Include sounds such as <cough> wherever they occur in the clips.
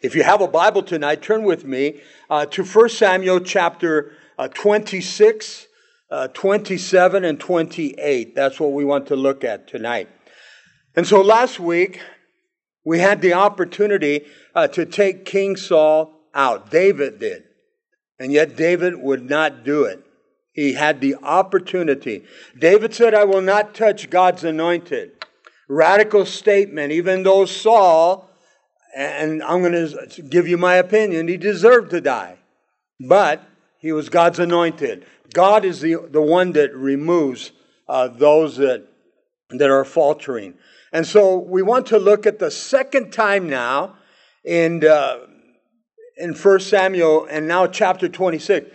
If you have a Bible tonight, turn with me uh, to 1 Samuel chapter uh, 26, uh, 27, and 28. That's what we want to look at tonight. And so last week, we had the opportunity uh, to take King Saul out. David did. And yet David would not do it. He had the opportunity. David said, I will not touch God's anointed. Radical statement, even though Saul, and I'm going to give you my opinion, he deserved to die. But he was God's anointed. God is the, the one that removes uh, those that, that are faltering. And so we want to look at the second time now in, uh, in 1 Samuel and now chapter 26.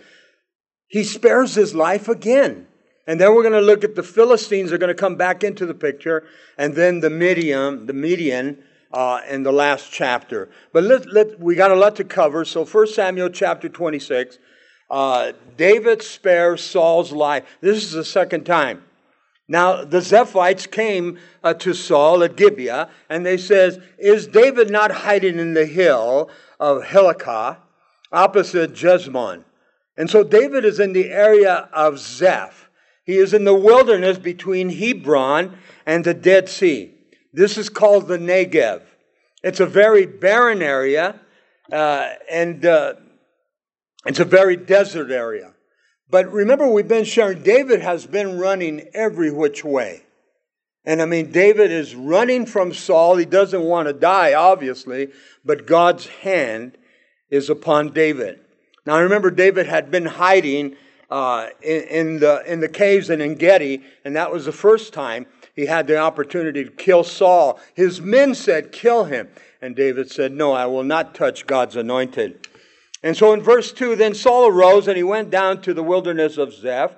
He spares his life again. And then we're going to look at the Philistines are going to come back into the picture, and then the medium, the medium uh, in the last chapter. But let, let, we got a lot to cover. So 1 Samuel chapter 26, uh, David spares Saul's life. This is the second time. Now, the Zephites came uh, to Saul at Gibeah, and they says, Is David not hiding in the hill of Hilkiah, opposite Jeshimon?" And so David is in the area of Zeph. He is in the wilderness between Hebron and the Dead Sea. This is called the Negev. It's a very barren area, uh, and uh, it's a very desert area. But remember, we've been sharing, David has been running every which way. And I mean, David is running from Saul. He doesn't want to die, obviously, but God's hand is upon David. Now, remember, David had been hiding uh, in, in, the, in the caves and En Gedi, and that was the first time he had the opportunity to kill Saul. His men said, Kill him. And David said, No, I will not touch God's anointed. And so in verse 2, then Saul arose and he went down to the wilderness of Zeph,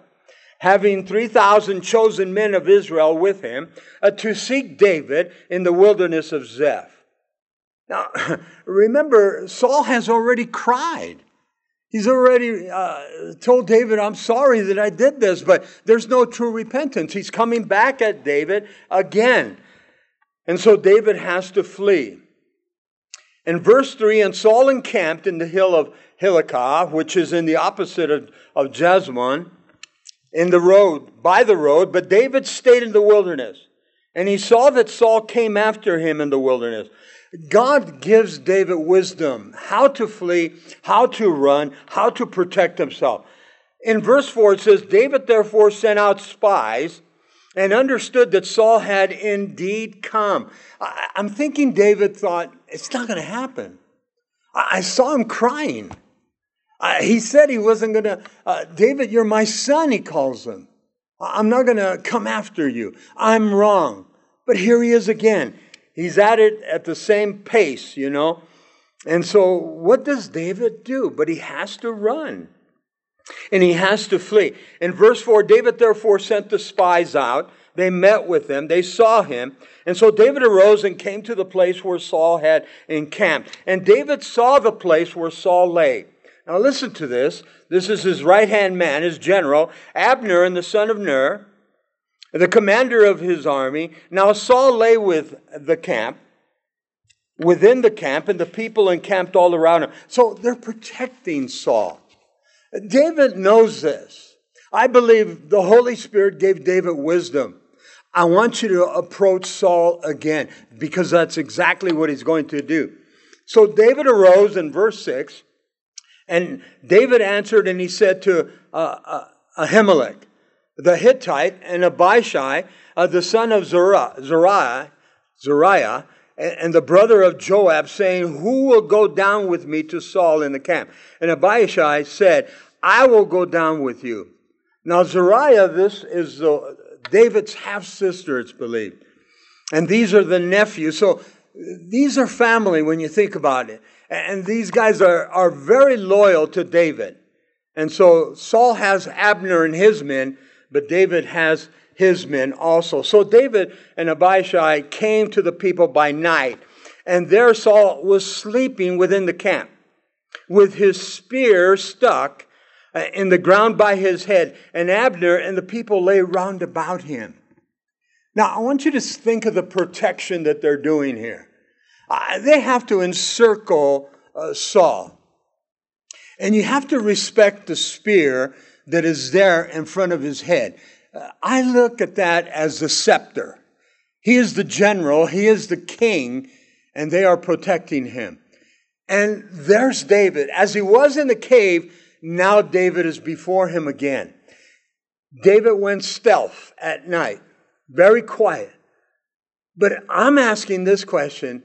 having 3,000 chosen men of Israel with him, uh, to seek David in the wilderness of Zeph. Now, <laughs> remember, Saul has already cried. He's already uh, told David, I'm sorry that I did this, but there's no true repentance. He's coming back at David again. And so David has to flee. In verse 3, and Saul encamped in the hill of Hilkiah, which is in the opposite of, of Jeshimon, in the road, by the road, but David stayed in the wilderness. And he saw that Saul came after him in the wilderness. God gives David wisdom how to flee, how to run, how to protect himself. In verse 4, it says, David therefore sent out spies and understood that Saul had indeed come. I'm thinking David thought, it's not going to happen. I saw him crying. he said he wasn't going to, uh, David, you're my son, he calls him. I'm not going to come after you. I'm wrong. But here he is again. He's at it at the same pace, you know. And so, what does David do? But he has to run and he has to flee. In verse 4, David therefore sent the spies out. They met with him, they saw him. And so David arose and came to the place where Saul had encamped. And David saw the place where Saul lay. Now, listen to this. This is his right hand man, his general, Abner, and the son of Ner the commander of his army. Now Saul lay with the camp, within the camp, and the people encamped all around him. So they're protecting Saul. David knows this. I believe the Holy Spirit gave David wisdom. I want you to approach Saul again because that's exactly what he's going to do. So David arose in verse 6, and David answered and he said to uh, uh, Ahimelech, the Hittite, and Abishai, uh, the son of Zeruiah, Zeruiah, and the brother of Joab, saying, Who will go down with me to Saul in the camp? And Abishai said, I will go down with you. Now, Zeruiah, this is the, David's half sister, it's believed. And these are the nephews. So these are family when you think about it. And these guys are, are very loyal to David. And so Saul has Abner and his men, but David has his men also. So David and Abishai came to the people by night, and there Saul was sleeping within the camp with his spear stuck uh, in the ground by his head, and Abner and the people lay round about him. Now, I want you to think of the protection that they're doing here. Uh, they have to encircle uh, Saul. And you have to respect the spear that is there in front of his head. Uh, I look at that as the scepter. He is the general, he is the king, and they are protecting him. And there's David. As he was in the cave, now David is before him again. David went stealth at night, very quiet. But I'm asking this question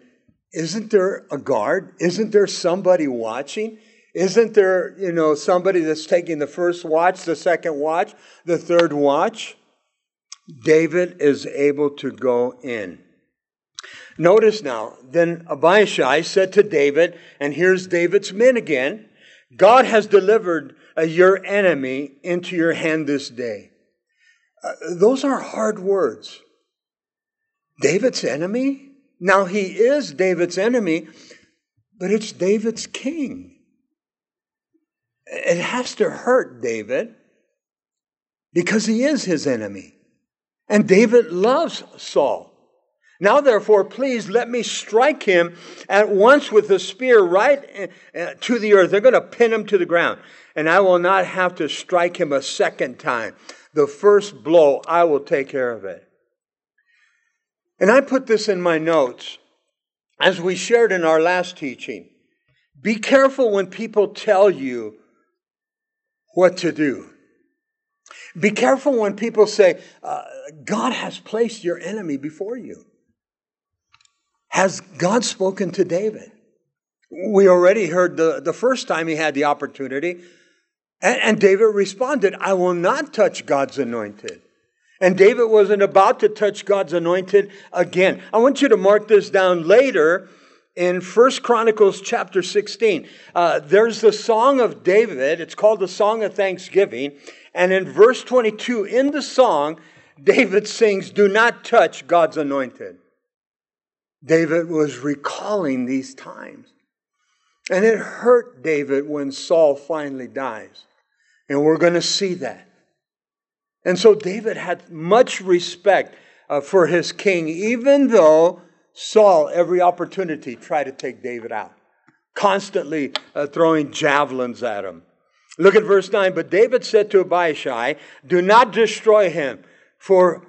isn't there a guard? Isn't there somebody watching? Isn't there, you know, somebody that's taking the first watch, the second watch, the third watch? David is able to go in. Notice now, then Abishai said to David, and here's David's men again God has delivered uh, your enemy into your hand this day. Uh, those are hard words. David's enemy? Now he is David's enemy, but it's David's king. It has to hurt David because he is his enemy. And David loves Saul. Now, therefore, please let me strike him at once with the spear right eh, eh, to the earth. They're going to pin him to the ground. And I will not have to strike him a second time. The first blow, I will take care of it. And I put this in my notes as we shared in our last teaching. Be careful when people tell you what to do. Be careful when people say, uh, God has placed your enemy before you. Has God spoken to David? We already heard the, the first time he had the opportunity. And, and David responded, I will not touch God's anointed. And David wasn't about to touch God's anointed again. I want you to mark this down later in First Chronicles chapter 16. Uh, there's the song of David. It's called the Song of Thanksgiving. And in verse 22, in the song, David sings, Do not touch God's anointed. David was recalling these times. And it hurt David when Saul finally dies. And we're going to see that. And so David had much respect uh, for his king, even though Saul, every opportunity, tried to take David out, constantly uh, throwing javelins at him. Look at verse 9. But David said to Abishai, Do not destroy him, for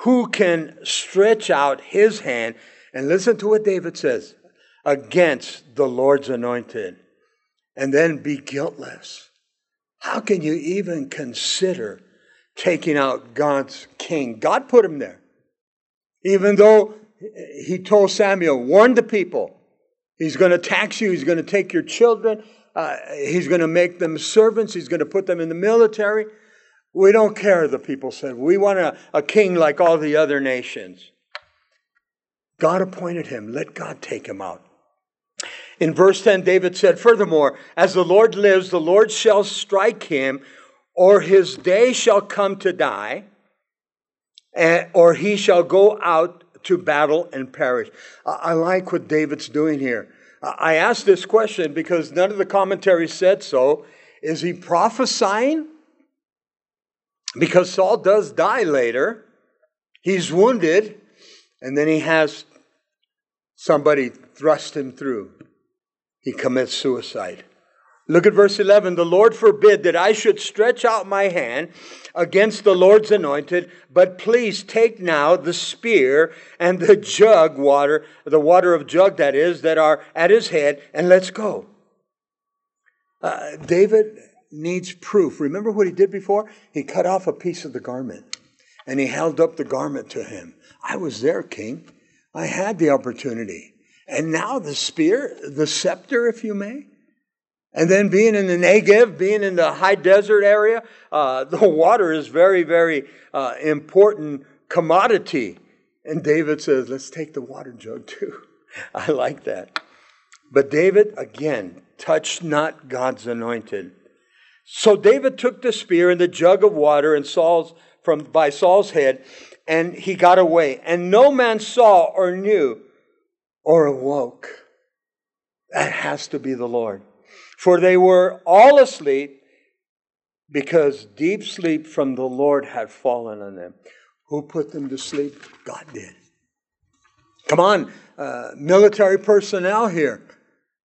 who can stretch out his hand and listen to what David says against the Lord's anointed and then be guiltless. How can you even consider taking out God's king? God put him there. Even though he told Samuel, warn the people. He's going to tax you. He's going to take your children. Uh, he's going to make them servants. He's going to put them in the military. We don't care, the people said. We want a, a king like all the other nations. God appointed him. Let God take him out. In verse 10, David said, Furthermore, as the Lord lives, the Lord shall strike him, or his day shall come to die, or he shall go out to battle and perish. I like what David's doing here. I asked this question because none of the commentaries said so. Is he prophesying? Because Saul does die later. He's wounded, and then he has Somebody thrust him through. He commits suicide. Look at verse 11. The Lord forbid that I should stretch out my hand against the Lord's anointed, but please take now the spear and the jug water, the water of jug that is, that are at his head, and let's go. Uh, David needs proof. Remember what he did before? He cut off a piece of the garment and he held up the garment to him. I was there, king. I had the opportunity. And now the spear, the scepter, if you may. And then being in the Negev, being in the high desert area, uh, <laughs> the water is very, very uh, important commodity. And David says, let's take the water jug too. <laughs> I like that. But David, again, touched not God's anointed. So David took the spear and the jug of water and Saul's from by Saul's head and he got away. And no man saw or knew or awoke. That has to be the Lord. For they were all asleep because deep sleep from the Lord had fallen on them. Who put them to sleep? God did. Come on, uh, military personnel here.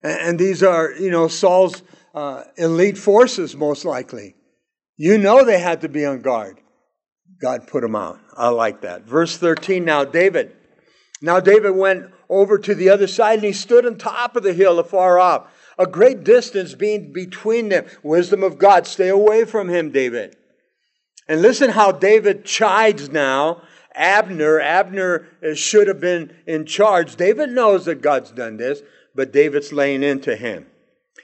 And these are, you know, Saul's uh, elite forces, most likely. You know they had to be on guard. God put them out. I like that. Verse 13 now, David. Now, David went over to the other side and he stood on top of the hill afar off, a great distance being between them. Wisdom of God, stay away from him, David. And listen how David chides now Abner. Abner uh, should have been in charge. David knows that God's done this, but David's laying into him.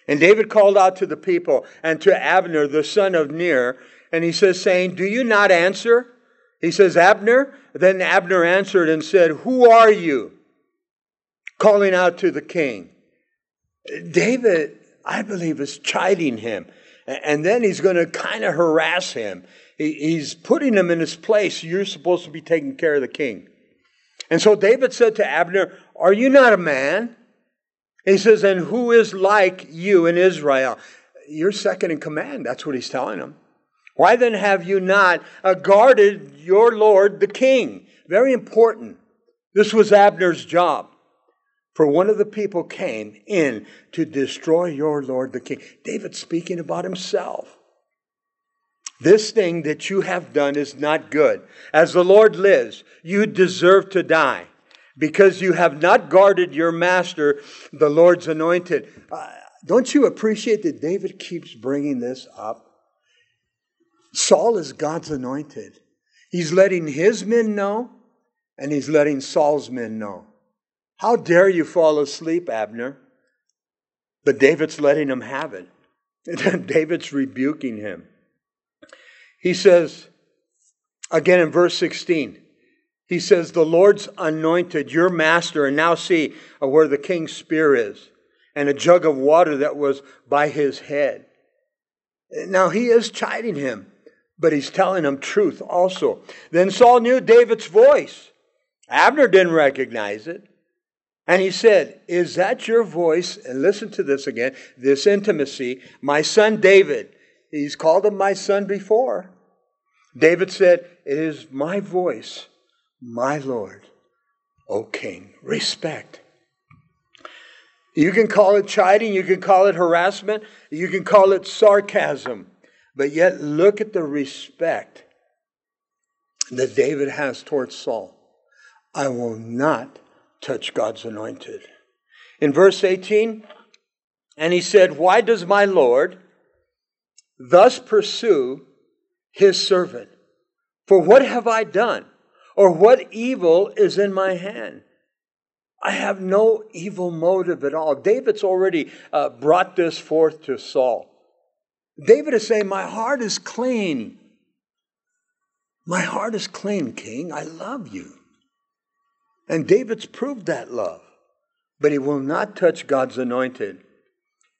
And David called out to the people and to Abner, the son of Ner, and he says, saying, Do you not answer? He says, Abner. Then Abner answered and said, Who are you? Calling out to the king. David, I believe, is chiding him. And then he's going to kind of harass him. He's putting him in his place. You're supposed to be taking care of the king. And so David said to Abner, Are you not a man? He says, And who is like you in Israel? You're second in command. That's what he's telling him. Why then have you not uh, guarded your Lord the king? Very important. This was Abner's job. For one of the people came in to destroy your Lord the king. David speaking about himself. This thing that you have done is not good. As the Lord lives, you deserve to die because you have not guarded your master, the Lord's anointed. Uh, don't you appreciate that David keeps bringing this up? Saul is God's anointed. He's letting his men know, and he's letting Saul's men know. How dare you fall asleep, Abner? But David's letting him have it. <laughs> David's rebuking him. He says, again in verse 16, he says, The Lord's anointed, your master, and now see uh, where the king's spear is, and a jug of water that was by his head. Now he is chiding him, but he's telling him truth also. Then Saul knew David's voice. Abner didn't recognize it. And he said, Is that your voice? And listen to this again this intimacy. My son David. He's called him my son before. David said, It is my voice, my Lord, O King. Respect. You can call it chiding, you can call it harassment, you can call it sarcasm, but yet look at the respect that David has towards Saul. I will not touch God's anointed. In verse 18, and he said, Why does my Lord thus pursue his servant. For what have I done? Or what evil is in my hand? I have no evil motive at all. David's already uh, brought this forth to Saul. David is saying, My heart is clean. My heart is clean, King. I love you. And David's proved that love, but he will not touch God's anointed.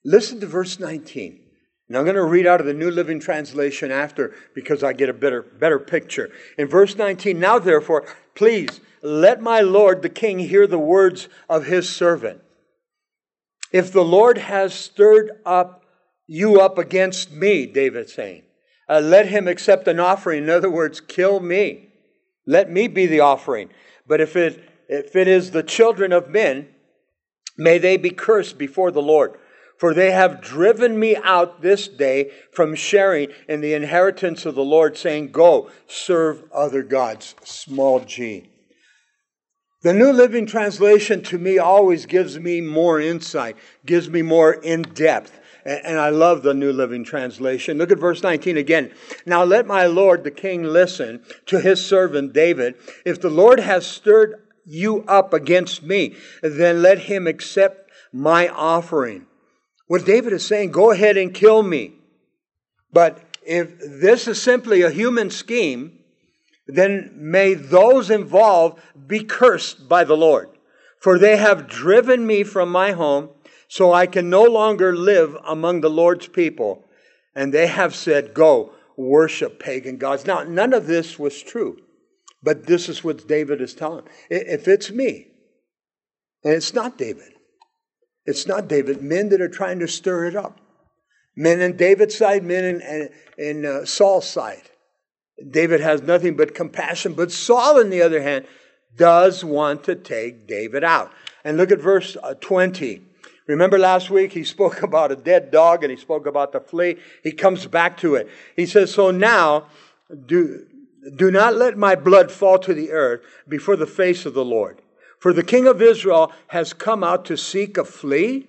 Listen to verse 19. And I'm going to read out of the New Living Translation after because I get a better, better picture. In verse 19, now therefore, please let my Lord the king hear the words of his servant. If the Lord has stirred up you up against me, David saying, uh, let him accept an offering. In other words, kill me. Let me be the offering. But if it, if it is the children of men, may they be cursed before the Lord. For they have driven me out this day from sharing in the inheritance of the Lord, saying, Go, serve other gods. Small g. The New Living Translation to me always gives me more insight, gives me more in depth. And I love the New Living Translation. Look at verse 19 again. Now let my Lord the king listen to his servant David. If the Lord has stirred you up against me, then let him accept my offering. What David is saying, go ahead and kill me. But if this is simply a human scheme, then may those involved be cursed by the Lord. For they have driven me from my home, so I can no longer live among the Lord's people. And they have said, Go, worship pagan gods. Now, none of this was true, but this is what David is telling. If it's me, and it's not David, it's not David. Men that are trying to stir it up. Men in David's side, men in, in, uh, Saul's side. David has nothing but compassion, but Saul, on the other hand, does want to take David out. And look at verse uh, 20. Remember last week he spoke <laughs> about a dead dog and he spoke about the flea. He comes back to it. He says, So now do, do not let my blood fall to the earth before the face of the Lord. For the king of Israel has come out to seek a flea.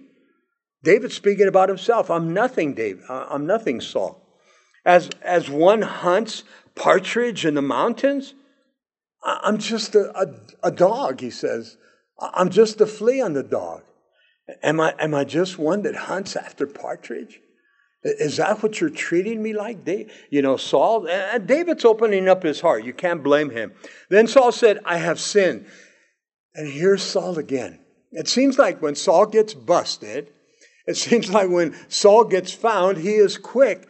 David speaking about himself. I'm nothing, David. Uh, I'm nothing, Saul. As, as one hunts partridge in the mountains, I'm just a, a, a dog, he says. I'm just a flea on the dog. Am I, am I just one that hunts after partridge? Is that what you're treating me like? You know, Saul, and David's opening up his heart. You can't blame him. Then Saul said, I have sinned. And here's Saul again. It seems like when Saul gets busted, it <laughs> seems like when Saul gets found, he is quick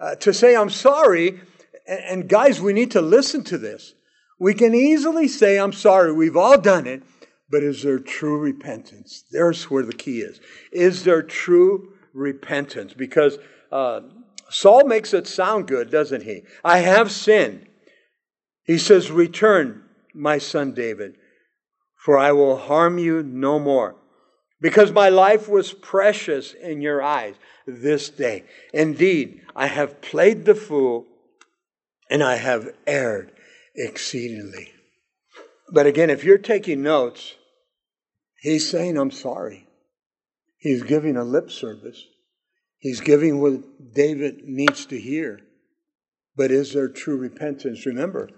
uh, to say, I'm sorry. And, and guys, we need to listen to this. We can easily say, I'm sorry. We've all done it. But is there true repentance? There's where the key is. Is there true repentance? Because uh, Saul makes it sound good, doesn't he? I have sinned. He says, Return, my son David, for I will harm you no more. Because my life was precious in your eyes this day. Indeed, I have played the fool and I have erred exceedingly. But again, if you're taking notes, he's saying, I'm sorry. He's giving a lip service. He's giving what David needs to hear. But is there true repentance? Remember,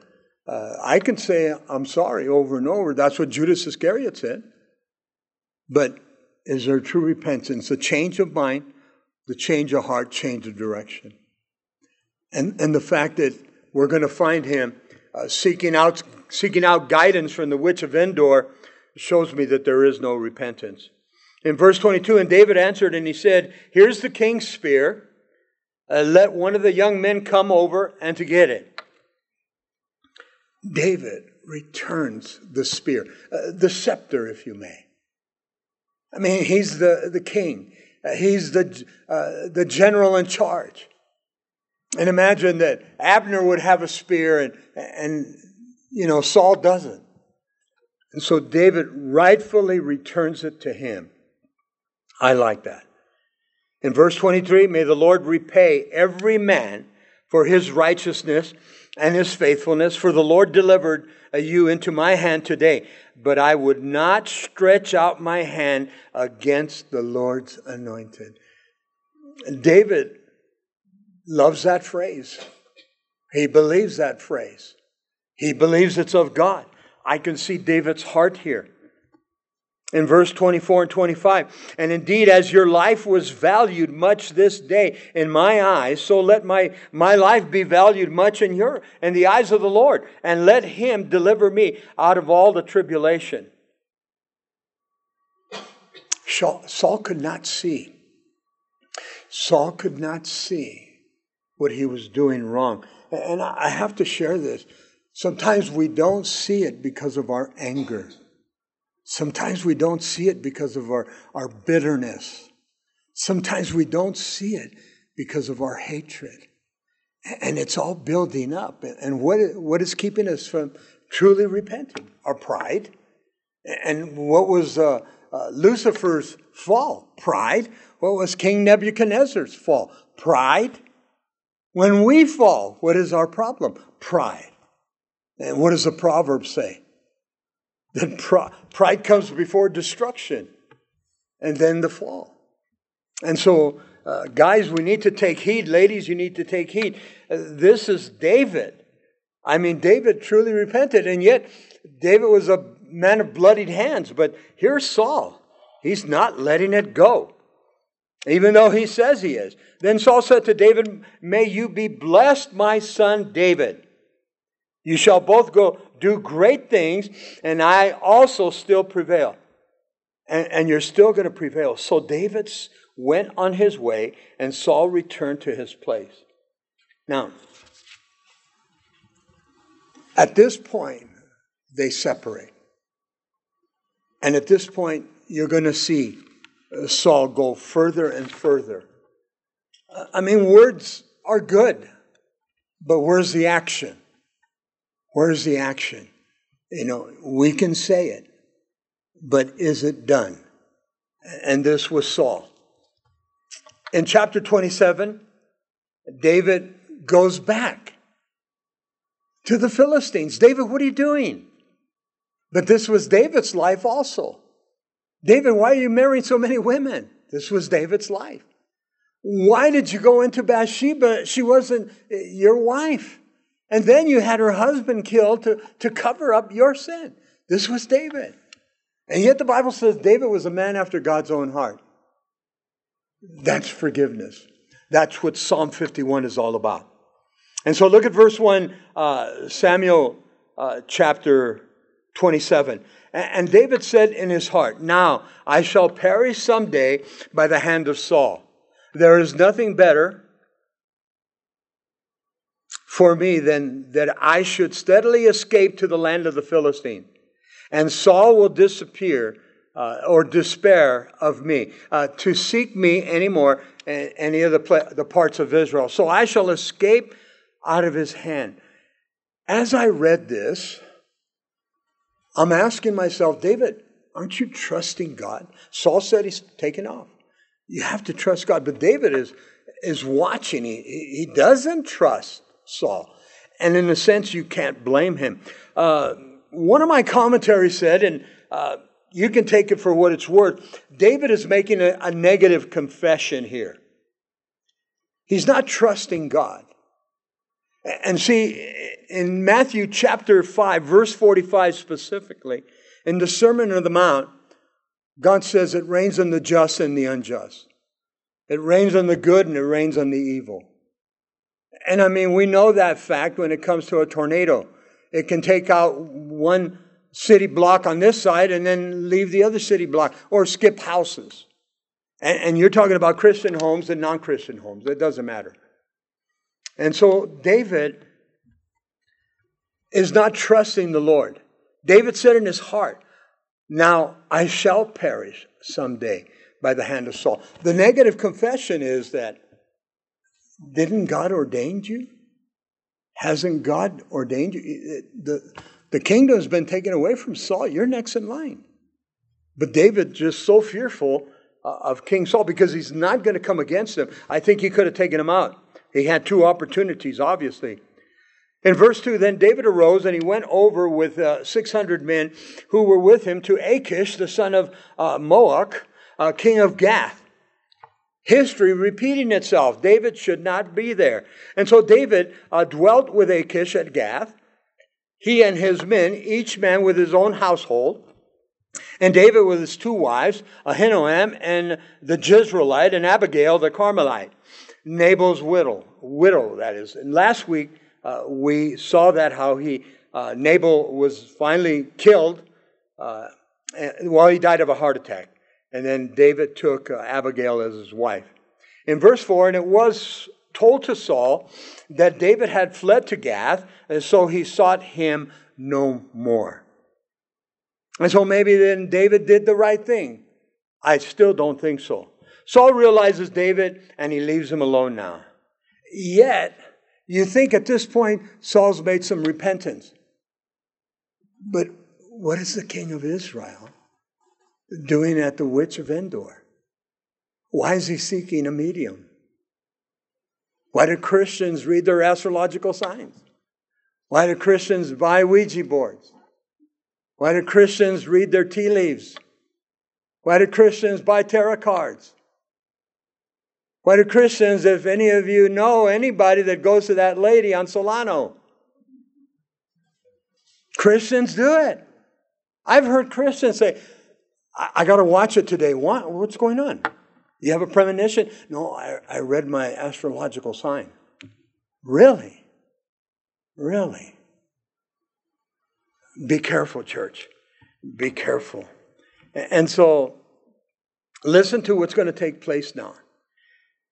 uh, I can say I'm sorry over and over. That's what Judas Iscariot said. But is there true repentance? A change of mind, the change of heart, change of direction. And, and the fact that we're going to find him uh, seeking, out, seeking out guidance from the witch of Endor shows me that there is no repentance. In verse 22, and David answered and he said, Here's the king's spear. Uh, let one of the young men come over and to get it. David returns the spear, uh, the scepter, if you may. I mean, he's the, the king, uh, he's the, uh, the general in charge. And imagine that Abner would have a spear and, and, you know, Saul doesn't. And so David rightfully returns it to him. I like that. In verse 23, may the Lord repay every man for his righteousness and his faithfulness, for the Lord delivered you into my hand today. But I would not stretch out my hand against the Lord's anointed. David loves that phrase. He believes that phrase. He believes it's of God. I can see David's heart here in verse 24 and 25. And indeed, as your life was valued much this day in my eyes, so let my, my life be valued much in your in the eyes of the Lord, and let him deliver me out of all the tribulation. Saul could not see. Saul could not see what he was doing wrong. And I have to share this. Sometimes we don't see it because of our anger. Sometimes we don't see it because of our, our bitterness. Sometimes we don't see it because of our hatred. And it's all building up. And what, what is keeping us from truly repenting? Our pride. And what was uh, uh, Lucifer's fall? Pride. What was King Nebuchadnezzar's fall? Pride. When we fall, what is our problem? Pride. And what does the proverb say? Then pride comes before destruction and then the fall. And so, uh, guys, we need to take heed. Ladies, you need to take heed. Uh, this is David. I mean, David truly repented, and yet David was a man of bloodied hands. But here's Saul. He's not letting it go, even though he says he is. Then Saul said to David, May you be blessed, my son David. You shall both go do great things, and I also still prevail. And, and you're still going to prevail. So David went on his way, and Saul returned to his place. Now, at this point, they separate. And at this point, you're going to see uh, Saul go further and further. I mean, words are good, but where's the action? Where's the action? You know, we can say it, but is it done? and this was Saul. In chapter 27, David goes back to the Philistines. David, what are you doing? But this was David's life also. David, why are you marrying so many women? This was David's life. Why did you go into Bathsheba? She wasn't eh, your wife. And then you had her husband killed to, to cover up your sin. This was David. And yet the Bible says David was a man after God's own heart. That's forgiveness. That's what Psalm 51 is all about. And so look at verse 1, uh, Samuel uh, chapter 27. And David said in his heart, Now I shall perish someday by the hand of Saul. There is nothing better for me than that I should steadily escape to the land of the Philistine. And Saul will disappear uh, or despair of me, uh, to seek me anymore in any of the, the parts of Israel. So I shall escape out of his hand. As I read this, I'm asking myself, David, aren't you trusting God? Saul said he's taken off. You have to trust God. But David is, is watching. He, he doesn't trust Saul. And in a sense, you can't blame him. Uh, one of my commentaries said, and uh, you can take it for what it's worth, David is making a, a negative confession here. He's not trusting God. And see, in Matthew chapter 5, verse 45 specifically, in the Sermon on the Mount, God says it rains on the just and the unjust. It rains on the good and it rains on the evil. And I mean, we know that fact when it comes to a tornado. It can take out one city block on this side and then leave the other city block or skip houses. And, and you're talking about Christian homes and non Christian homes. It doesn't matter. And so David is not trusting the Lord. David said in his heart, Now I shall perish someday by the hand of Saul. The negative confession is that didn't God ordain you? Hasn't God ordained you? The, the kingdom has been taken away from Saul. You're next in line. But David just so fearful uh, of King Saul because he's not going to come against him. I think he could have taken him out. He had two opportunities, obviously. In verse 2, then David arose and he went over with uh, 600 men who were with him to Achish, the son of uh, Maoch, uh, king of Gath. History repeating itself. David should not be there. And so David uh, dwelt with Achish at Gath, he and his men, each man with his own household. And David with his two wives, Ahinoam and the Jezreelite, and Abigail the Carmelite. Nabal's widow, widow that is. And last week uh, we saw that how he uh, Nabal was finally killed. Uh, well, he died of a heart attack, and then David took uh, Abigail as his wife. In verse four, and it was told to Saul that David had fled to Gath, and so he sought him no more. And so maybe then David did the right thing. I still don't think so. Saul realizes David and he leaves him alone now. Yet, you think at this point Saul's made some repentance. But what is the king of Israel doing at the witch of Endor? Why is he seeking a medium? Why do Christians read their astrological signs? Why do Christians buy Ouija boards? Why do Christians read their tea leaves? Why do Christians buy tarot cards? Why do Christians, if any of you know anybody that goes to that lady on Solano? Christians do it. I've heard Christians say, I, I got to watch it today. What? What's going on? You have a premonition? No, I, I read my astrological sign. Really? Really? Be careful, church. Be careful. And so, listen to what's going to take place now.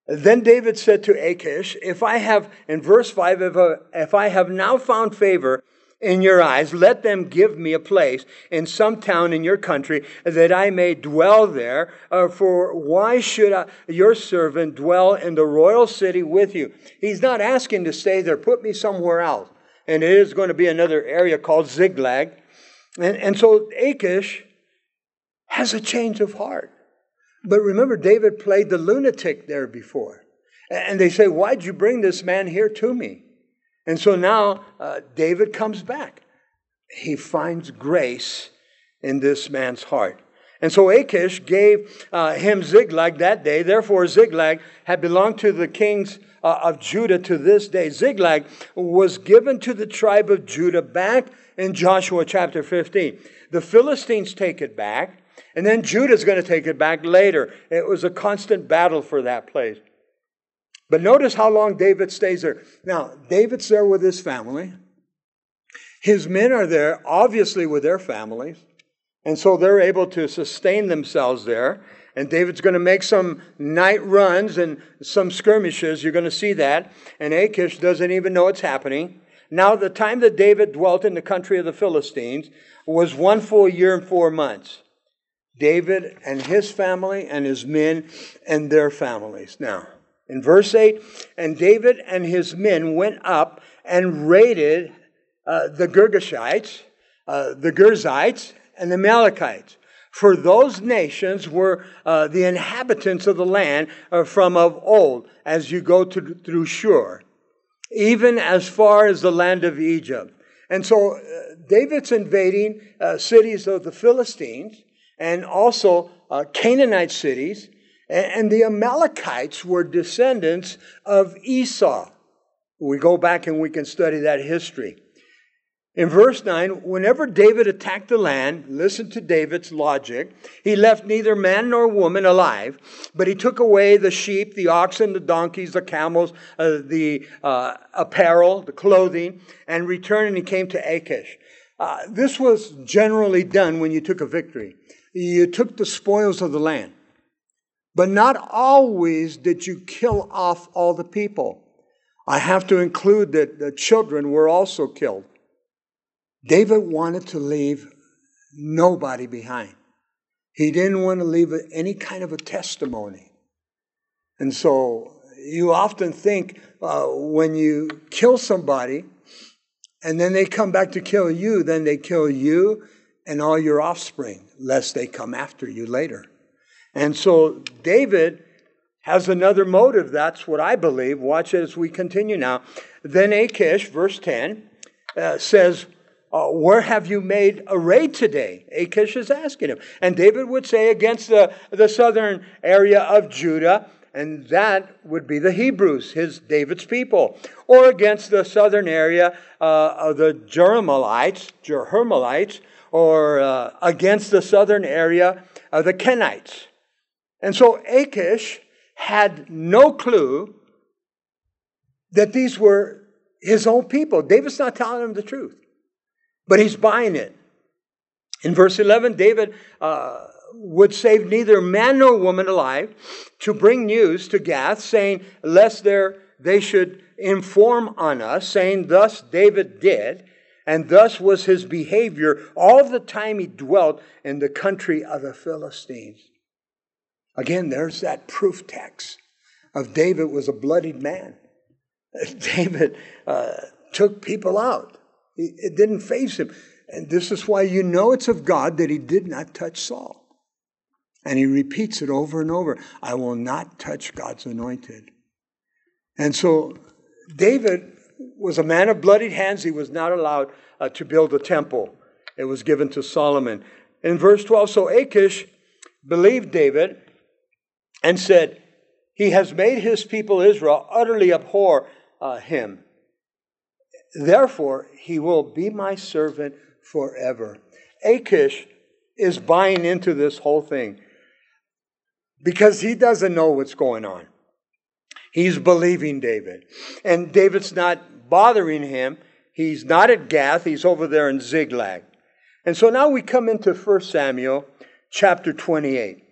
Then David said to Achish, If I have, in verse 5, if, uh, if I have now found favor in your eyes, let them give me a place in some town in your country that I may dwell there. Uh, for why should I, your servant dwell in the royal city with you? He's not asking to stay there. Put me somewhere else. And it is going to be another area called Ziklag. And, and so Achish has a change of heart. But remember, David played the lunatic there before. And they say, Why'd you bring this man here to me? And so now uh, David comes back. He finds grace in this man's heart. And so Achish gave uh, him Ziklag that day. Therefore, Ziklag had belonged to the kings uh, of Judah to this day. Ziklag was given to the tribe of Judah back in Joshua chapter 15. The Philistines take it back, and then Judah's going to take it back later. It was a constant battle for that place. But notice how long David stays there. Now, David's there with his family. His men are there, obviously, with their families. And so they're able to sustain themselves there. And David's going to make some night runs and some skirmishes. You're going to see that. And Achish doesn't even know it's happening. Now, the time that David dwelt in the country of the Philistines was one full year and four months. David and his family and his men and their families. Now, in verse 8, and David and his men went up and raided uh, the Girgashites, uh, the Girzites, and the Amalekites. For those nations were uh, the inhabitants of the land uh, from of old, as you go to, through Shur, even as far as the land of Egypt. And so uh, David's invading uh, cities of the Philistines and also Canaanite cities. And, the Amalekites were descendants of Esau. We go back and we can study that history. In verse 9, whenever David attacked the land, listen to David's logic, he left neither man nor woman alive, but he took away the sheep, the oxen, the donkeys, the camels, uh, the uh, apparel, the clothing, and returned and he came to Achish. Uh, this was generally done when you took a victory. You took the spoils of the land. But not always did you kill off all the people. I have to include that the children were also killed. David wanted to leave nobody behind. He didn't want to leave any kind of a testimony. And so you often think uh, when you kill somebody and then they come back to kill you, then they kill you and all your offspring, lest they come after you later. And so David has another motive. That's what I believe. Watch as we continue now. Then Achish, verse 10, uh, says, uh, where have you made a raid today? Achish is asking him. And David would say, against the, the southern area of Judah, and that would be the Hebrews, his David's people, or against the southern area uh, of the Jerahmeelites, Jerahmeelites, or uh, against the southern area of the Kenites. And so Achish had no clue that these were his own people. David's not telling him the truth but he's buying it. In verse 11, David uh, would save neither man nor woman alive to bring news to Gath, saying, Lest there they should inform on us, saying, Thus David did, and thus was his behavior all the time he dwelt in the country of the Philistines. Again, there's that proof text of David was a bloodied man. <laughs> David uh, took people out. It didn't faze him. And this is why you know it's of God that he did not touch Saul. And he repeats it over and over I will not touch God's anointed. And so David was a man of bloodied hands. He was not allowed uh, to build a temple, it was given to Solomon. In verse 12, so Achish believed David and said, He has made his people Israel utterly abhor uh, him. Therefore, he will be my servant forever. Achish is buying into this whole thing because he doesn't know what's going on. He's believing David. And David's not bothering him. He's not at Gath, he's over there in Ziklag. And so now we come into 1 Samuel chapter 28.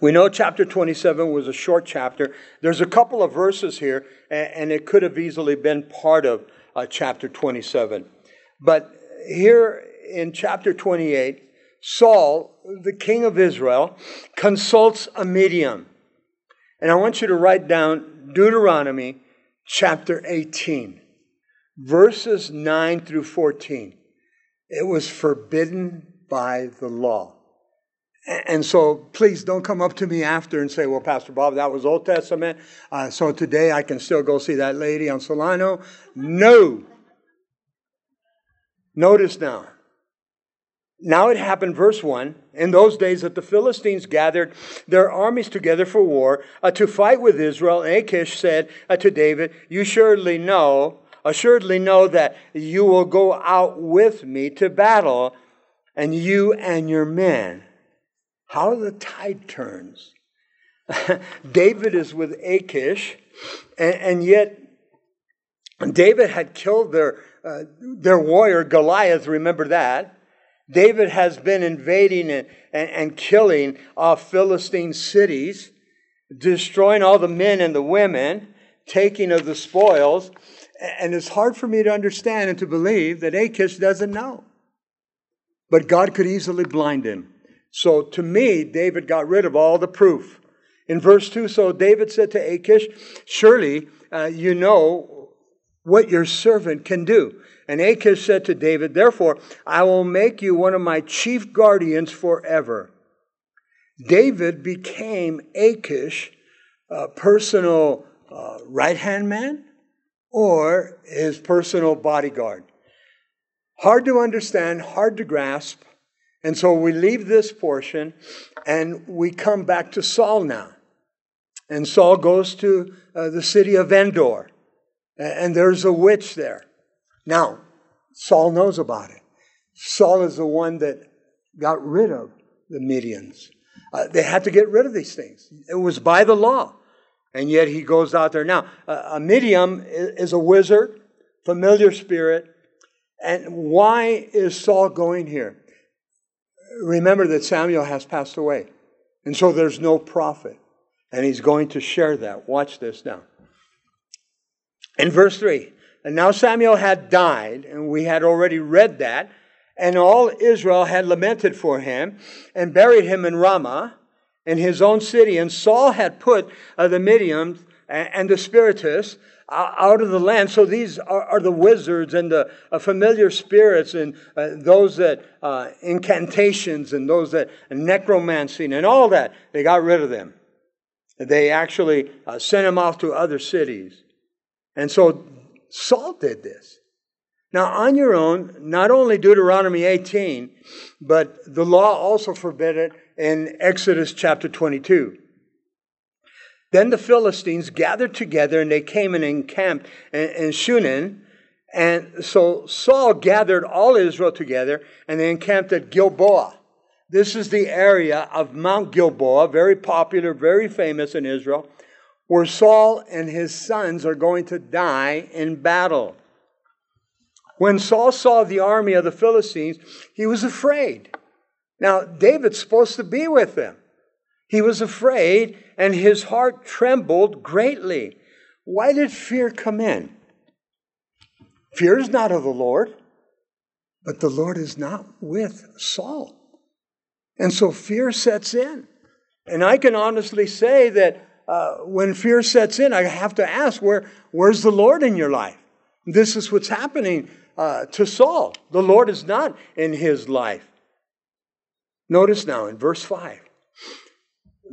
We know chapter 27 was a short chapter. There's a couple of verses here, and it could have easily been part of uh, chapter 27. But here in chapter 28, Saul, the king of Israel, consults a medium. And I want you to write down Deuteronomy chapter 18, verses 9 through 14. It was forbidden by the law. And so please don't come up to me after and say, well, Pastor Bob, that was Old Testament. Uh, so today I can still go see that lady on Solano. No. Notice now. Now it happened, verse 1, in those days that the Philistines gathered their armies together for war uh, to fight with Israel. And Achish said uh, to David, You surely know, assuredly know that you will go out with me to battle, and you and your men. How the tide turns. <laughs> David is with Achish, and, and, yet David had killed their, uh, their warrior Goliath, remember that? David has been invading and, and, and killing off Philistine cities, destroying all the men and the women, taking of the spoils. And it's hard for me to understand and to believe that Achish doesn't know. But God could easily blind him. So to me, David got rid of all the proof. In verse 2, so David said to Achish, Surely uh, you know what your servant can do. And Achish said to David, Therefore, I will make you one of my chief guardians forever. David became Achish a personal uh, right hand man or his personal bodyguard. Hard to understand, hard to grasp. And so we leave this portion and we come back to Saul now. And Saul goes to uh, the city of Endor, and there's a witch there. Now, Saul knows about it. Saul is the one that got rid of the mediums. Uh, they had to get rid of these things. It was by the law. And yet he goes out there. Now, uh, a medium is a wizard, familiar spirit. And why is Saul going here? Remember that Samuel has passed away. And so there's no prophet. And he's going to share that. Watch this now. In verse 3 and now Samuel had died, and we had already read that, and all Israel had lamented for him and buried him in Ramah, in his own city. And Saul had put uh, the mediums and the Spiritists out of the land. So these are, are the wizards and the uh, familiar spirits and uh, those that uh, incantations and those that necromancing and all that. They got rid of them. They actually uh, sent them off to other cities. And so Saul did this. Now, on your own, not only Deuteronomy 18, but the law also forbid it in Exodus chapter 22. Then the Philistines gathered together and they came and encamped in Shunem. And so Saul gathered all Israel together and they encamped at Gilboa. This is the area of Mount Gilboa, very popular, very famous in Israel where Saul and his sons are going to die in battle. When Saul saw the army of the Philistines, he was afraid. Now, David's supposed to be with them. He was afraid, and his heart trembled greatly. Why did fear come in? Fear is not of the Lord, but the Lord is not with Saul. And so fear sets in. And I can honestly say that uh, when fear sets in, I have to ask, where, where's the Lord in your life? This is what's happening uh, to Saul. The Lord is not in his life. Notice now in verse 5.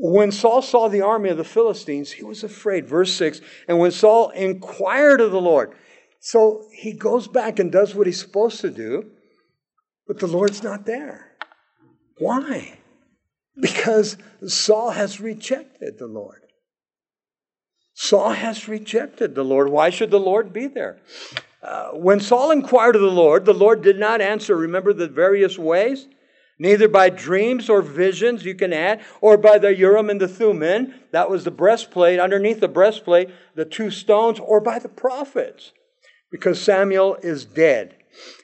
When Saul saw the army of the Philistines, he was afraid. Verse 6 And when Saul inquired of the Lord, so he goes back and does what he's supposed to do, but the Lord's not there. Why? Because Saul has rejected the Lord. Saul has rejected the Lord. Why should the Lord be there? Uh, when Saul inquired of the Lord, the Lord did not answer. Remember the various ways? Neither by dreams or visions, you can add, or by the Urim and the Thummim, that was the breastplate, underneath the breastplate, the two stones, or by the prophets, because Samuel is dead.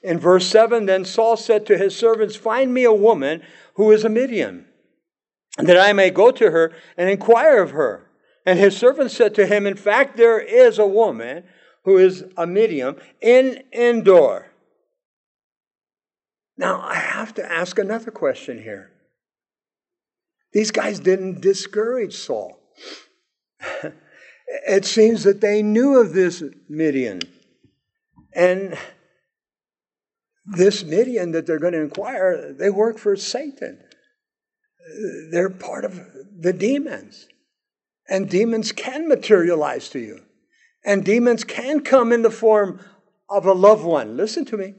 In verse 7, then Saul said to his servants, Find me a woman who is a medium, that I may go to her and inquire of her. And his servant said to him, In fact, there is a woman who is a medium in Endor. Now, I have to ask another question here. These guys didn't discourage Saul. <laughs> it seems that they knew of this medium. And this medium that they're going to inquire, they work for Satan. they're part of the demons. And demons can materialize to you. And demons can come in the form of a loved one. Listen to me.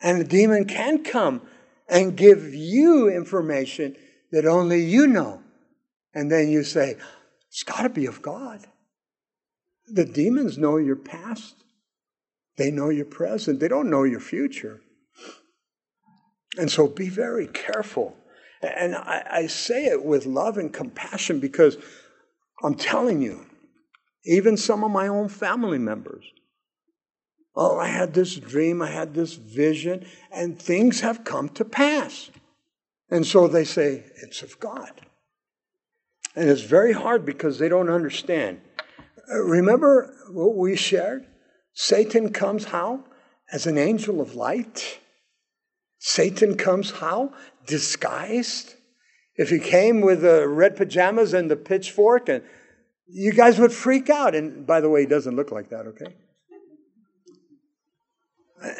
And a demon can come and give you information that only you know. And then you say, it's got to be of God. The demons know your past, they know your present, they don't know your future. And so be very careful. And I, I say it with love and compassion because I'm telling you, even some of my own family members. Oh, I had this dream, I had this vision, and things have come to pass. And so they say, it's of God. And it's very hard because they don't understand. Uh, remember what we shared? Satan comes how? As an angel of light. Satan comes how? Disguised. If he came with the red pajamas and the pitchfork, and you guys would freak out. And by the way, he doesn't look like that, okay?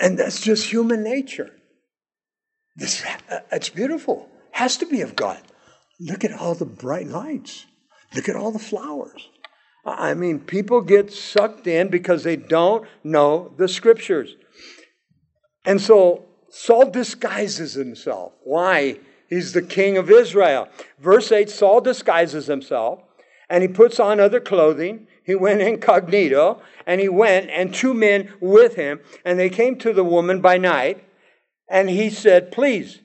And that's just human nature. This, uh, it's beautiful. Has to be of God. Look at all the bright lights. Look at all the flowers. I mean, people get sucked in because they don't know the scriptures. And so Saul disguises himself. Why? He's the king of Israel. Verse 8 Saul disguises himself and he puts on other clothing. He went incognito and he went and two men with him and they came to the woman by night and he said, Please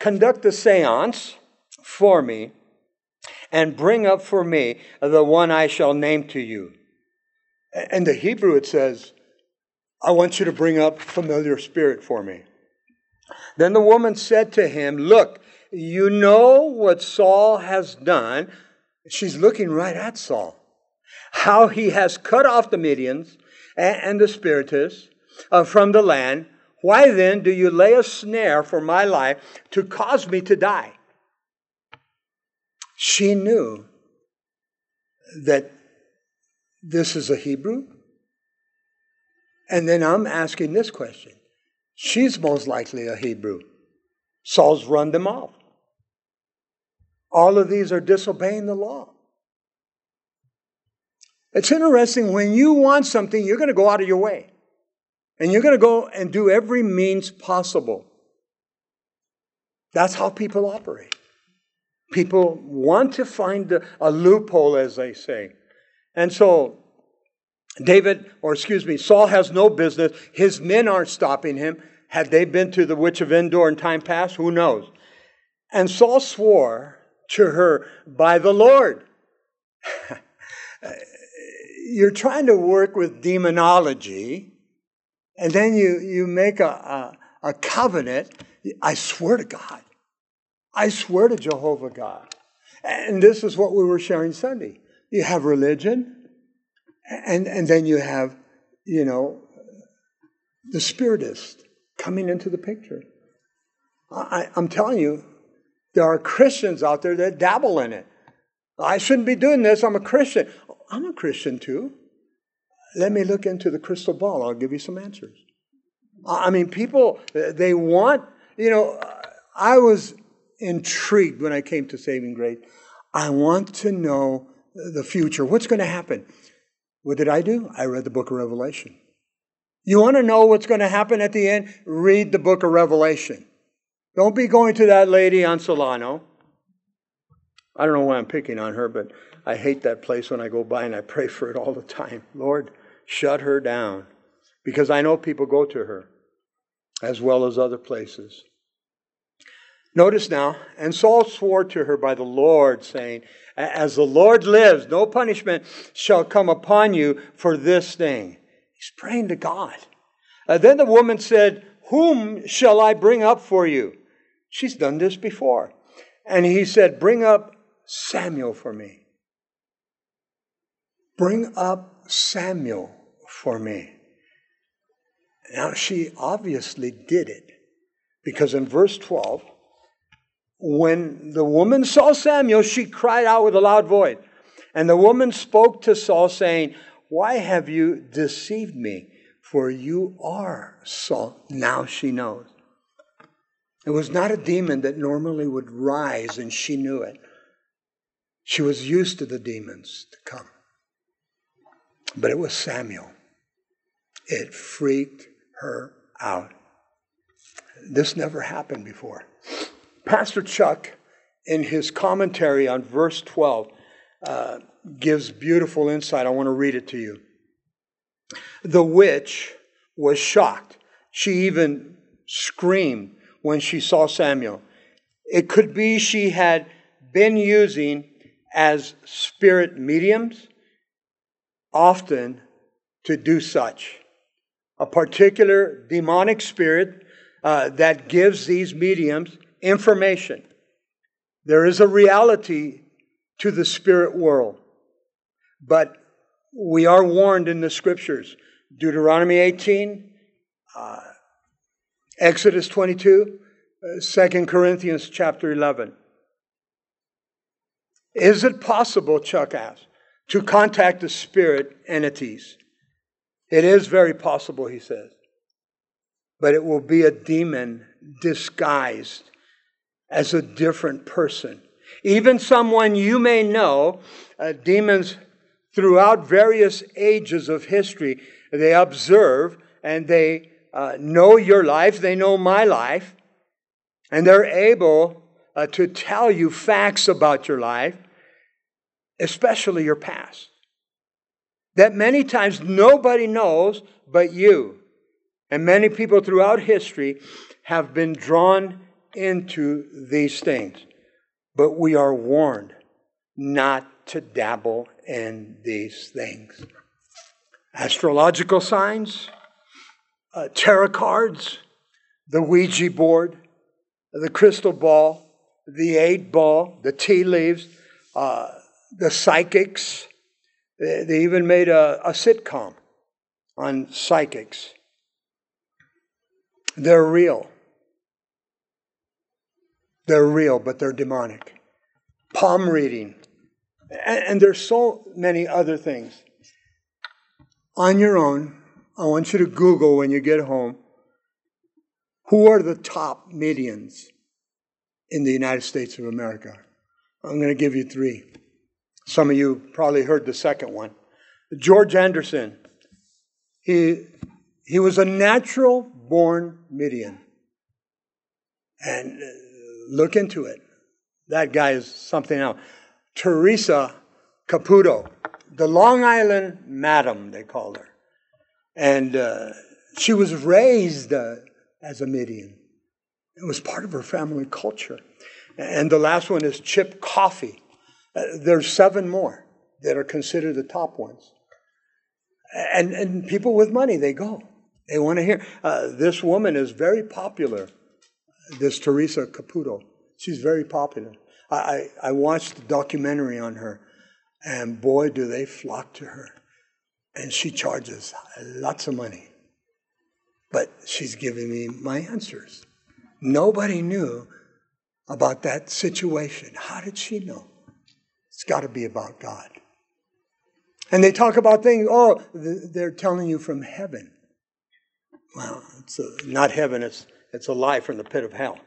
conduct a seance for me and bring up for me the one I shall name to you. And the Hebrew it says, I want you to bring up familiar spirit for me. Then the woman said to him, Look, you know what Saul has done. She's looking right at Saul. How he has cut off the mediums and the Spiritists uh, from the land. Why then do you lay a snare for my life to cause me to die? She knew that this is a Hebrew. And then I'm asking this question She's most likely a Hebrew. Saul's run them off. All of these are disobeying the law. It's interesting when you want something, you're going to go out of your way. And you're going to go and do every means possible. That's how people operate. People want to find a, loophole, as they say. And so David, or excuse me, Saul has no business. His men aren't stopping him. Had they been to the witch of Endor in time past? Who knows? And Saul swore to her by the Lord. <laughs> You're trying to work with demonology, and then you, you make a, a, a covenant. I swear to God. I swear to Jehovah God. And this is what we were sharing Sunday. You have religion, and, and then you have, you know, the spiritist coming into the picture. I, I'm telling you, there are Christians out there that dabble in it. I shouldn't be doing this. I'm a Christian. I'm a Christian too. Let me look into the crystal ball. I'll give you some answers. I mean, people, uh, they want, you know, I was intrigued when I came to Saving Grace. I want to know the future. What's going to happen? What did I do? I read the book of Revelation. You want to know what's going to happen at the end? Read the book of Revelation. Don't be going to that lady on Solano. I don't know why I'm picking on her, but I hate that place when I go by and I pray for it all the time. Lord, shut her down. Because I know people go to her as well as other places. Notice now, and Saul swore to her by the Lord, saying, As the Lord lives, no punishment shall come upon you for this thing. He's praying to God. Uh, then the woman said, Whom shall I bring up for you? She's done this before. And he said, Bring up Samuel for me. Bring up Samuel for me. Now, she obviously did it because in verse 12, when the woman saw Samuel, she cried out with a loud voice. And the woman spoke to Saul, saying, Why have you deceived me? For you are Saul. Now she knows. It was not a demon that normally would rise, and she knew it. She was used to the demons to come. But it was Samuel. It freaked her out. This never happened before. Pastor Chuck, in his commentary on verse 12, uh, gives beautiful insight. I want to read it to you. The witch was shocked. She even screamed when she saw Samuel. It could be she had been using as spirit mediums, often to do such. A particular demonic spirit uh, that gives these mediums information. There is a reality to the spirit world, but we are warned in the scriptures Deuteronomy 18, uh, Exodus 22, uh, 2 Corinthians chapter 11. Is it possible, Chuck asked, to contact the spirit entities? It is very possible, he says. But it will be a demon disguised as a different person. Even someone you may know, uh, demons throughout various ages of history, they observe and they uh, know your life, they know my life, and they're able uh, to tell you facts about your life, especially your past. That many times nobody knows but you. And many people throughout history have been drawn into these things. But we are warned not to dabble in these things. Astrological signs, uh, tarot cards, the Ouija board, the crystal ball, the eight ball, the tea leaves, uh, the psychics. They, they even made a, a sitcom on psychics. They're real. They're real, but they're demonic. Palm reading. And, and there's so many other things. On your own, I want you to Google when you get home who are the top mediums in the United States of America? I'm going to give you three. Some of you probably heard the second one. George Anderson. He, he was a natural born medium. And uh, look into it. That guy is something else. Teresa Caputo, the Long Island Medium, they called her. And uh, she was raised uh, as a medium. It was part of her family culture. And the last one is Chip Coffey. Uh, there's seven more that are considered the top ones. And, and people with money, they go. They want to hear. Uh, this woman is very popular, this Teresa Caputo. She's very popular. I, I, I watched the documentary on her, and boy, do they flock to her. And she charges lots of money but she's giving me my answers. Nobody knew about that situation. How did she know? It's got to be about God. And they talk about things, oh, they're telling you from heaven. Well, it's a, not heaven, it's, it's a lie from the pit of hell.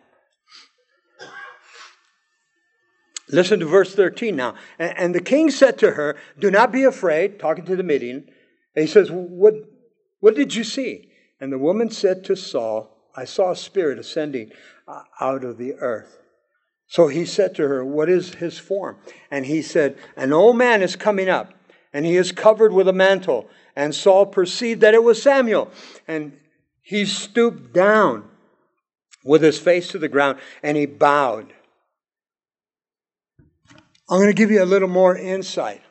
Listen to verse 13 now. And, and the king said to her, Do not be afraid, talking to the medium. And he says, What, what did you see? And the woman said to Saul, I saw a spirit ascending uh, out of the earth. So he said to her, What is his form? And he said, An old man is coming up, and he is covered with a mantle. And Saul perceived that it was Samuel. And he stooped down with his face to the ground, and he bowed. I'm going to give you a little more insight.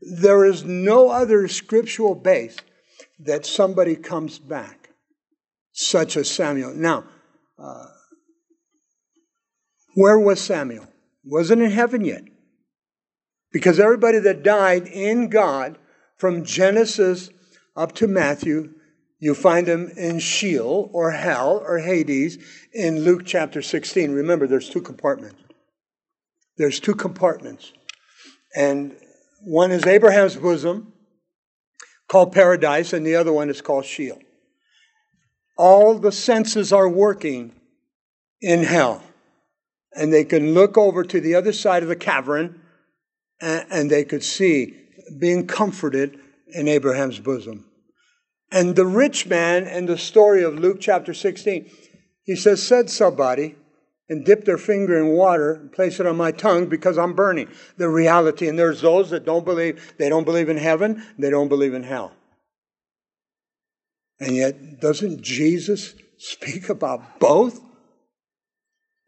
There is no other scriptural base that somebody comes back, such as Samuel. Now, uh, where was Samuel? Wasn't in heaven yet. Because everybody that died in God from Genesis up to Matthew, you find them in Sheol or hell or Hades in Luke chapter 16. Remember, there's two compartments. There's two compartments. And one is Abraham's bosom, called paradise, and the other one is called Sheol. All the senses are working in hell. And they can look over to the other side of the cavern and, and they could see being comforted in Abraham's bosom. And the rich man in the story of Luke chapter 16, he says, said somebody, and dip their finger in water and place it on my tongue because I'm burning. The reality. And there's those that don't believe, they don't believe in heaven, they don't believe in hell. And yet, doesn't Jesus speak about both?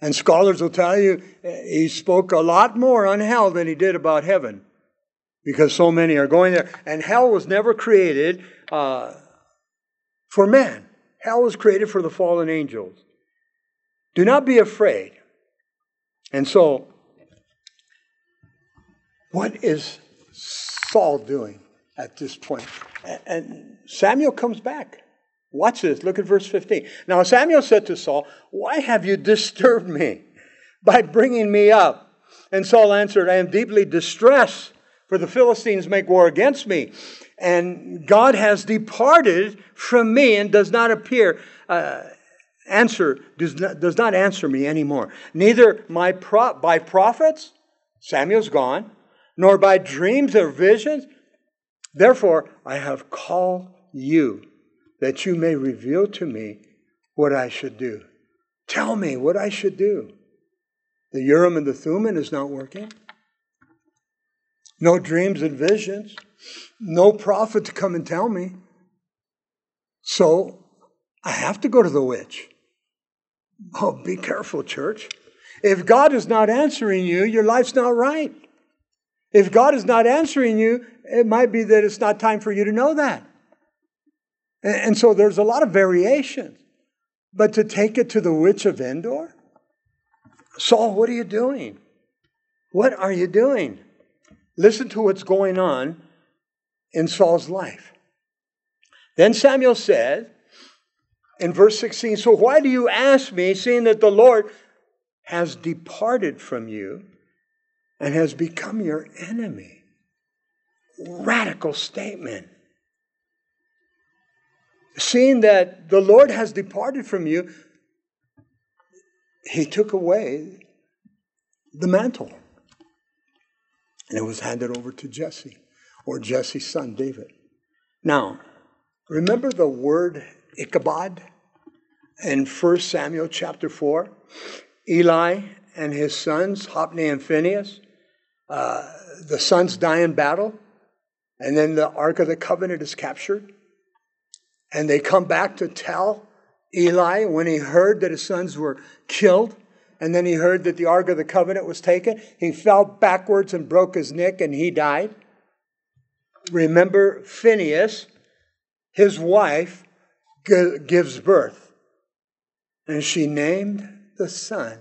And scholars will tell you eh, he spoke a lot more on hell than he did about heaven because so many are going there. And hell was never created uh, for man, hell was created for the fallen angels. Do not be afraid. And so, what is Saul doing at this point? And Samuel comes back. Watch this. Look at verse 15. Now Samuel said to Saul, Why have you disturbed me by bringing me up? And Saul answered, I am deeply distressed, for the Philistines make war against me. And God has departed from me and does not appear, uh, answer, does not, does not answer me anymore. Neither my pro- by prophets, Samuel's gone, nor by dreams or visions. Therefore, I have called you that you may reveal to me what I should do. Tell me what I should do. The Urim and the Thummim is not working. No dreams and visions. No prophet to come and tell me. So I have to go to the witch. Oh, be careful, church. If God is not answering you, your life's not right. If God is not answering you, it might be that it's not time for you to know that. And so there's a lot of variations. But to take it to the witch of Endor? Saul, what are you doing? What are you doing? Listen to what's going on in Saul's life. Then Samuel said in verse 16, So why do you ask me, seeing that the Lord has departed from you and has become your enemy? Radical statement seeing that the Lord has departed from you, he took away the mantle. And it was handed over to Jesse, or Jesse's son, David. Now, remember the word Ichabod in 1 Samuel chapter 4? Eli and his sons, Hophni and Phinehas, uh, the sons die in battle, and then the Ark of the Covenant is captured. And they come back to tell Eli when he heard that his sons were killed. And then he heard that the Ark of the Covenant was taken. He fell backwards and broke his neck and he died. Remember Phinehas, his wife, gives birth. And she named the son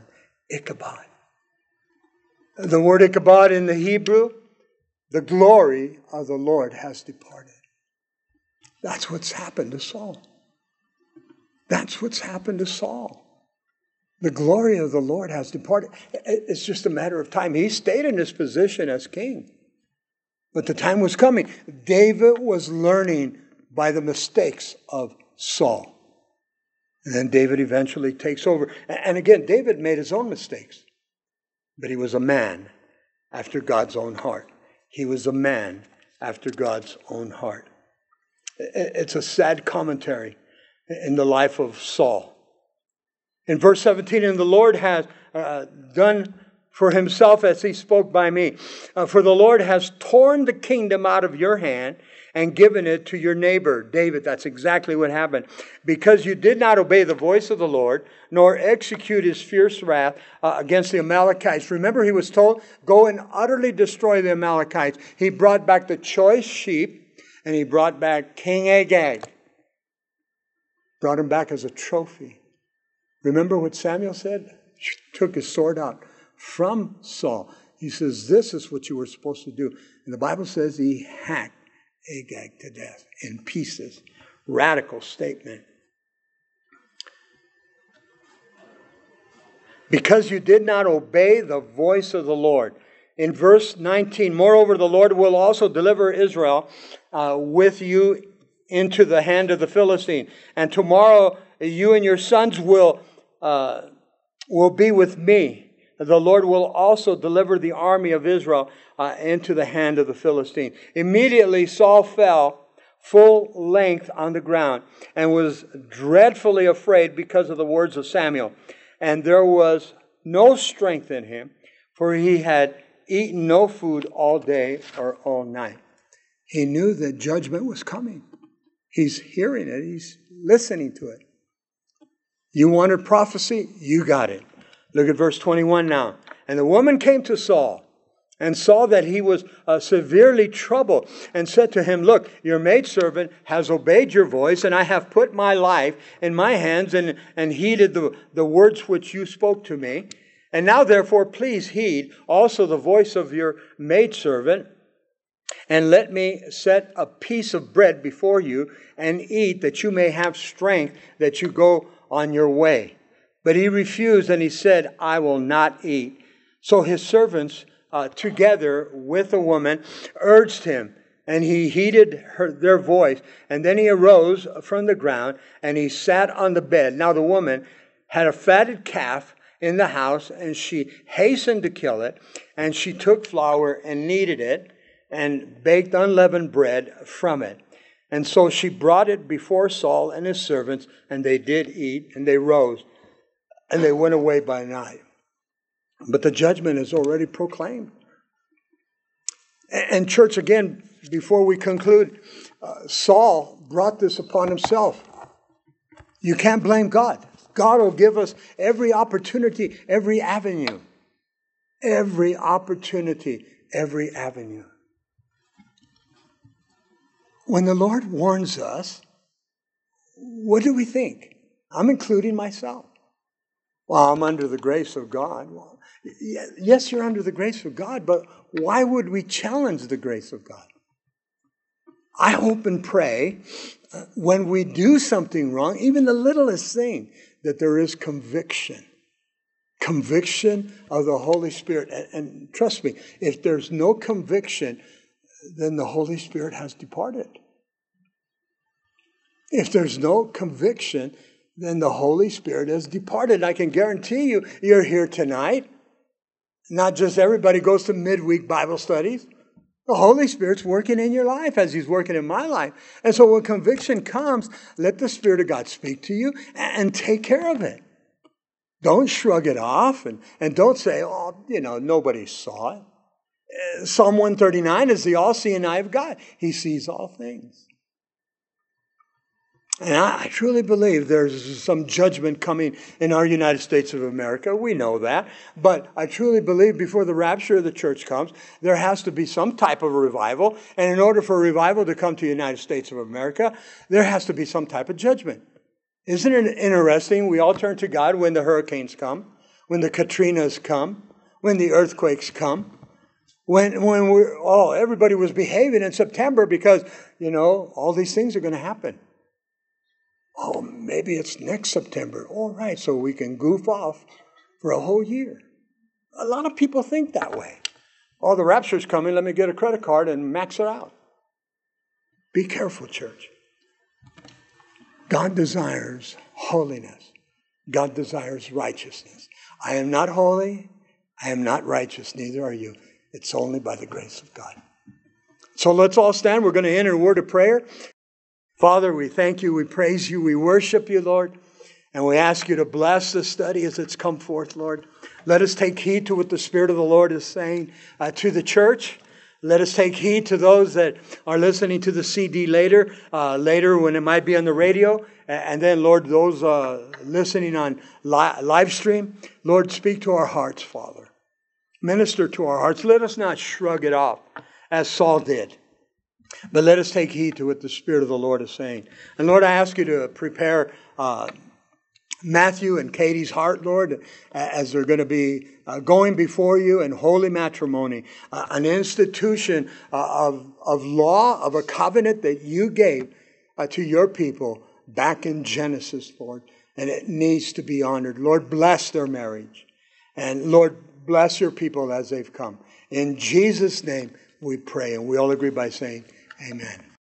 Ichabod. The word Ichabod in the Hebrew, the glory of the Lord has departed. That's what's happened to Saul. That's what's happened to Saul. The glory of the Lord has departed. It's just a matter of time. He stayed in his position as king. But the time was coming. David was learning by the mistakes of Saul. And then David eventually takes over. And again, David made his own mistakes. But he was a man after God's own heart. He was a man after God's own heart. It's a sad commentary in the life of Saul. In verse 17, and the Lord has uh, done for himself as he spoke by me. Uh, for the Lord has torn the kingdom out of your hand and given it to your neighbor, David. That's exactly what happened. Because you did not obey the voice of the Lord, nor execute his fierce wrath uh, against the Amalekites. Remember, he was told, Go and utterly destroy the Amalekites. He brought back the choice sheep and he brought back King Agag. Brought him back as a trophy. Remember what Samuel said? He took his sword out from Saul. He says, This is what you were supposed to do. And the Bible says he hacked Agag to death in pieces. Radical statement. Because you did not obey the voice of the Lord in verse 19, moreover, the Lord will also deliver Israel uh, with you into the hand of the Philistine. And tomorrow you and your sons will uh, will be with me. The Lord will also deliver the army of Israel uh, into the hand of the Philistine. Immediately Saul fell full length on the ground and was dreadfully afraid because of the words of Samuel. And there was no strength in him, for he had eaten no food all day or all night. He knew that judgment was coming. He's hearing it, he's listening to it. You wanted prophecy? You got it. Look at verse 21 now. And the woman came to Saul and saw that he was uh, severely troubled and said to him, Look, your maidservant has obeyed your voice, and I have put my life in my hands and, and heeded the, the words which you spoke to me. And now, therefore, please heed also the voice of your maidservant, and let me set a piece of bread before you and eat, that you may have strength that you go on your way. But he refused, and he said, I will not eat. So his servants uh, together with a woman, urged him, and he heeded her, their voice. And then he arose from the ground and he sat on the bed. Now the woman had a fatted calf in the house, and she hastened to kill it. And she took flour and kneaded it and baked unleavened bread from it. And so she brought it before Saul and his servants, and they did eat, and they rose, and they went away by night. But the judgment is already proclaimed. And, church, again, before we conclude, uh, Saul brought this upon himself. You can't blame God. God will give us every opportunity, every avenue. Every opportunity, every avenue. When the Lord warns us, what do we think? I'm including myself. Well, I'm under the grace of God. Well, yes, you're under the grace of God, but why would we challenge the grace of God? I hope and pray uh, when we do something wrong, even the littlest thing, that there is conviction. Conviction of the Holy Spirit. And, and trust me, if there's no conviction, then the Holy Spirit has departed. If there's no conviction, then the Holy Spirit has departed. I can guarantee you, you're here tonight. Not just everybody goes to midweek Bible studies. The Holy Spirit's working in your life as He's working in my life. And so when conviction comes, let the Spirit of God speak to you and take care of it. Don't shrug it off and, and don't say, oh, you know, nobody saw it. Uh, Psalm 139 is the all seeing eye of God, He sees all things. And I, truly believe there's some judgment coming in our United States of America. We know that. But I truly believe before the rapture of the church comes, there has to be some type of a revival. And in order for a revival to come to the United States of America, there has to be some type of judgment. Isn't it interesting? We all turn to God when the hurricanes come, when the Katrinas come, when the earthquakes come, when, when we're, oh, everybody was behaving in September because, you know, all these things are going to happen. Oh, maybe it's next September. All right, so we can goof off for a whole year. A lot of people think that way. Oh, the rapture's coming. Let me get a credit card and max it out. Be careful, church. God desires holiness. God desires righteousness. I am not holy. I am not righteous. Neither are you. It's only by the grace of God. So let's all stand. We're going to enter a word of prayer. Father, we thank you, we praise you, we worship you, Lord, and we ask you to bless the study as it's come forth, Lord. Let us take heed to what the Spirit of the Lord is saying uh, to the church. Let us take heed to those that are listening to the CD later, uh, later when it might be on the radio. And then, Lord, those uh, listening on li- live stream, Lord, speak to our hearts, Father. Minister to our hearts. Let us not shrug it off as Saul did. But let us take heed to what the Spirit of the Lord is saying. And Lord, I ask you to prepare uh, Matthew and Katie's heart, Lord, as they're going to be uh, going before you in holy matrimony, uh, an institution uh, of, of law, of a covenant that you gave uh, to your people back in Genesis, Lord. And it needs to be honored. Lord, bless their marriage. And Lord, bless your people as they've come. In Jesus' name we pray. And we all agree by saying, Amen.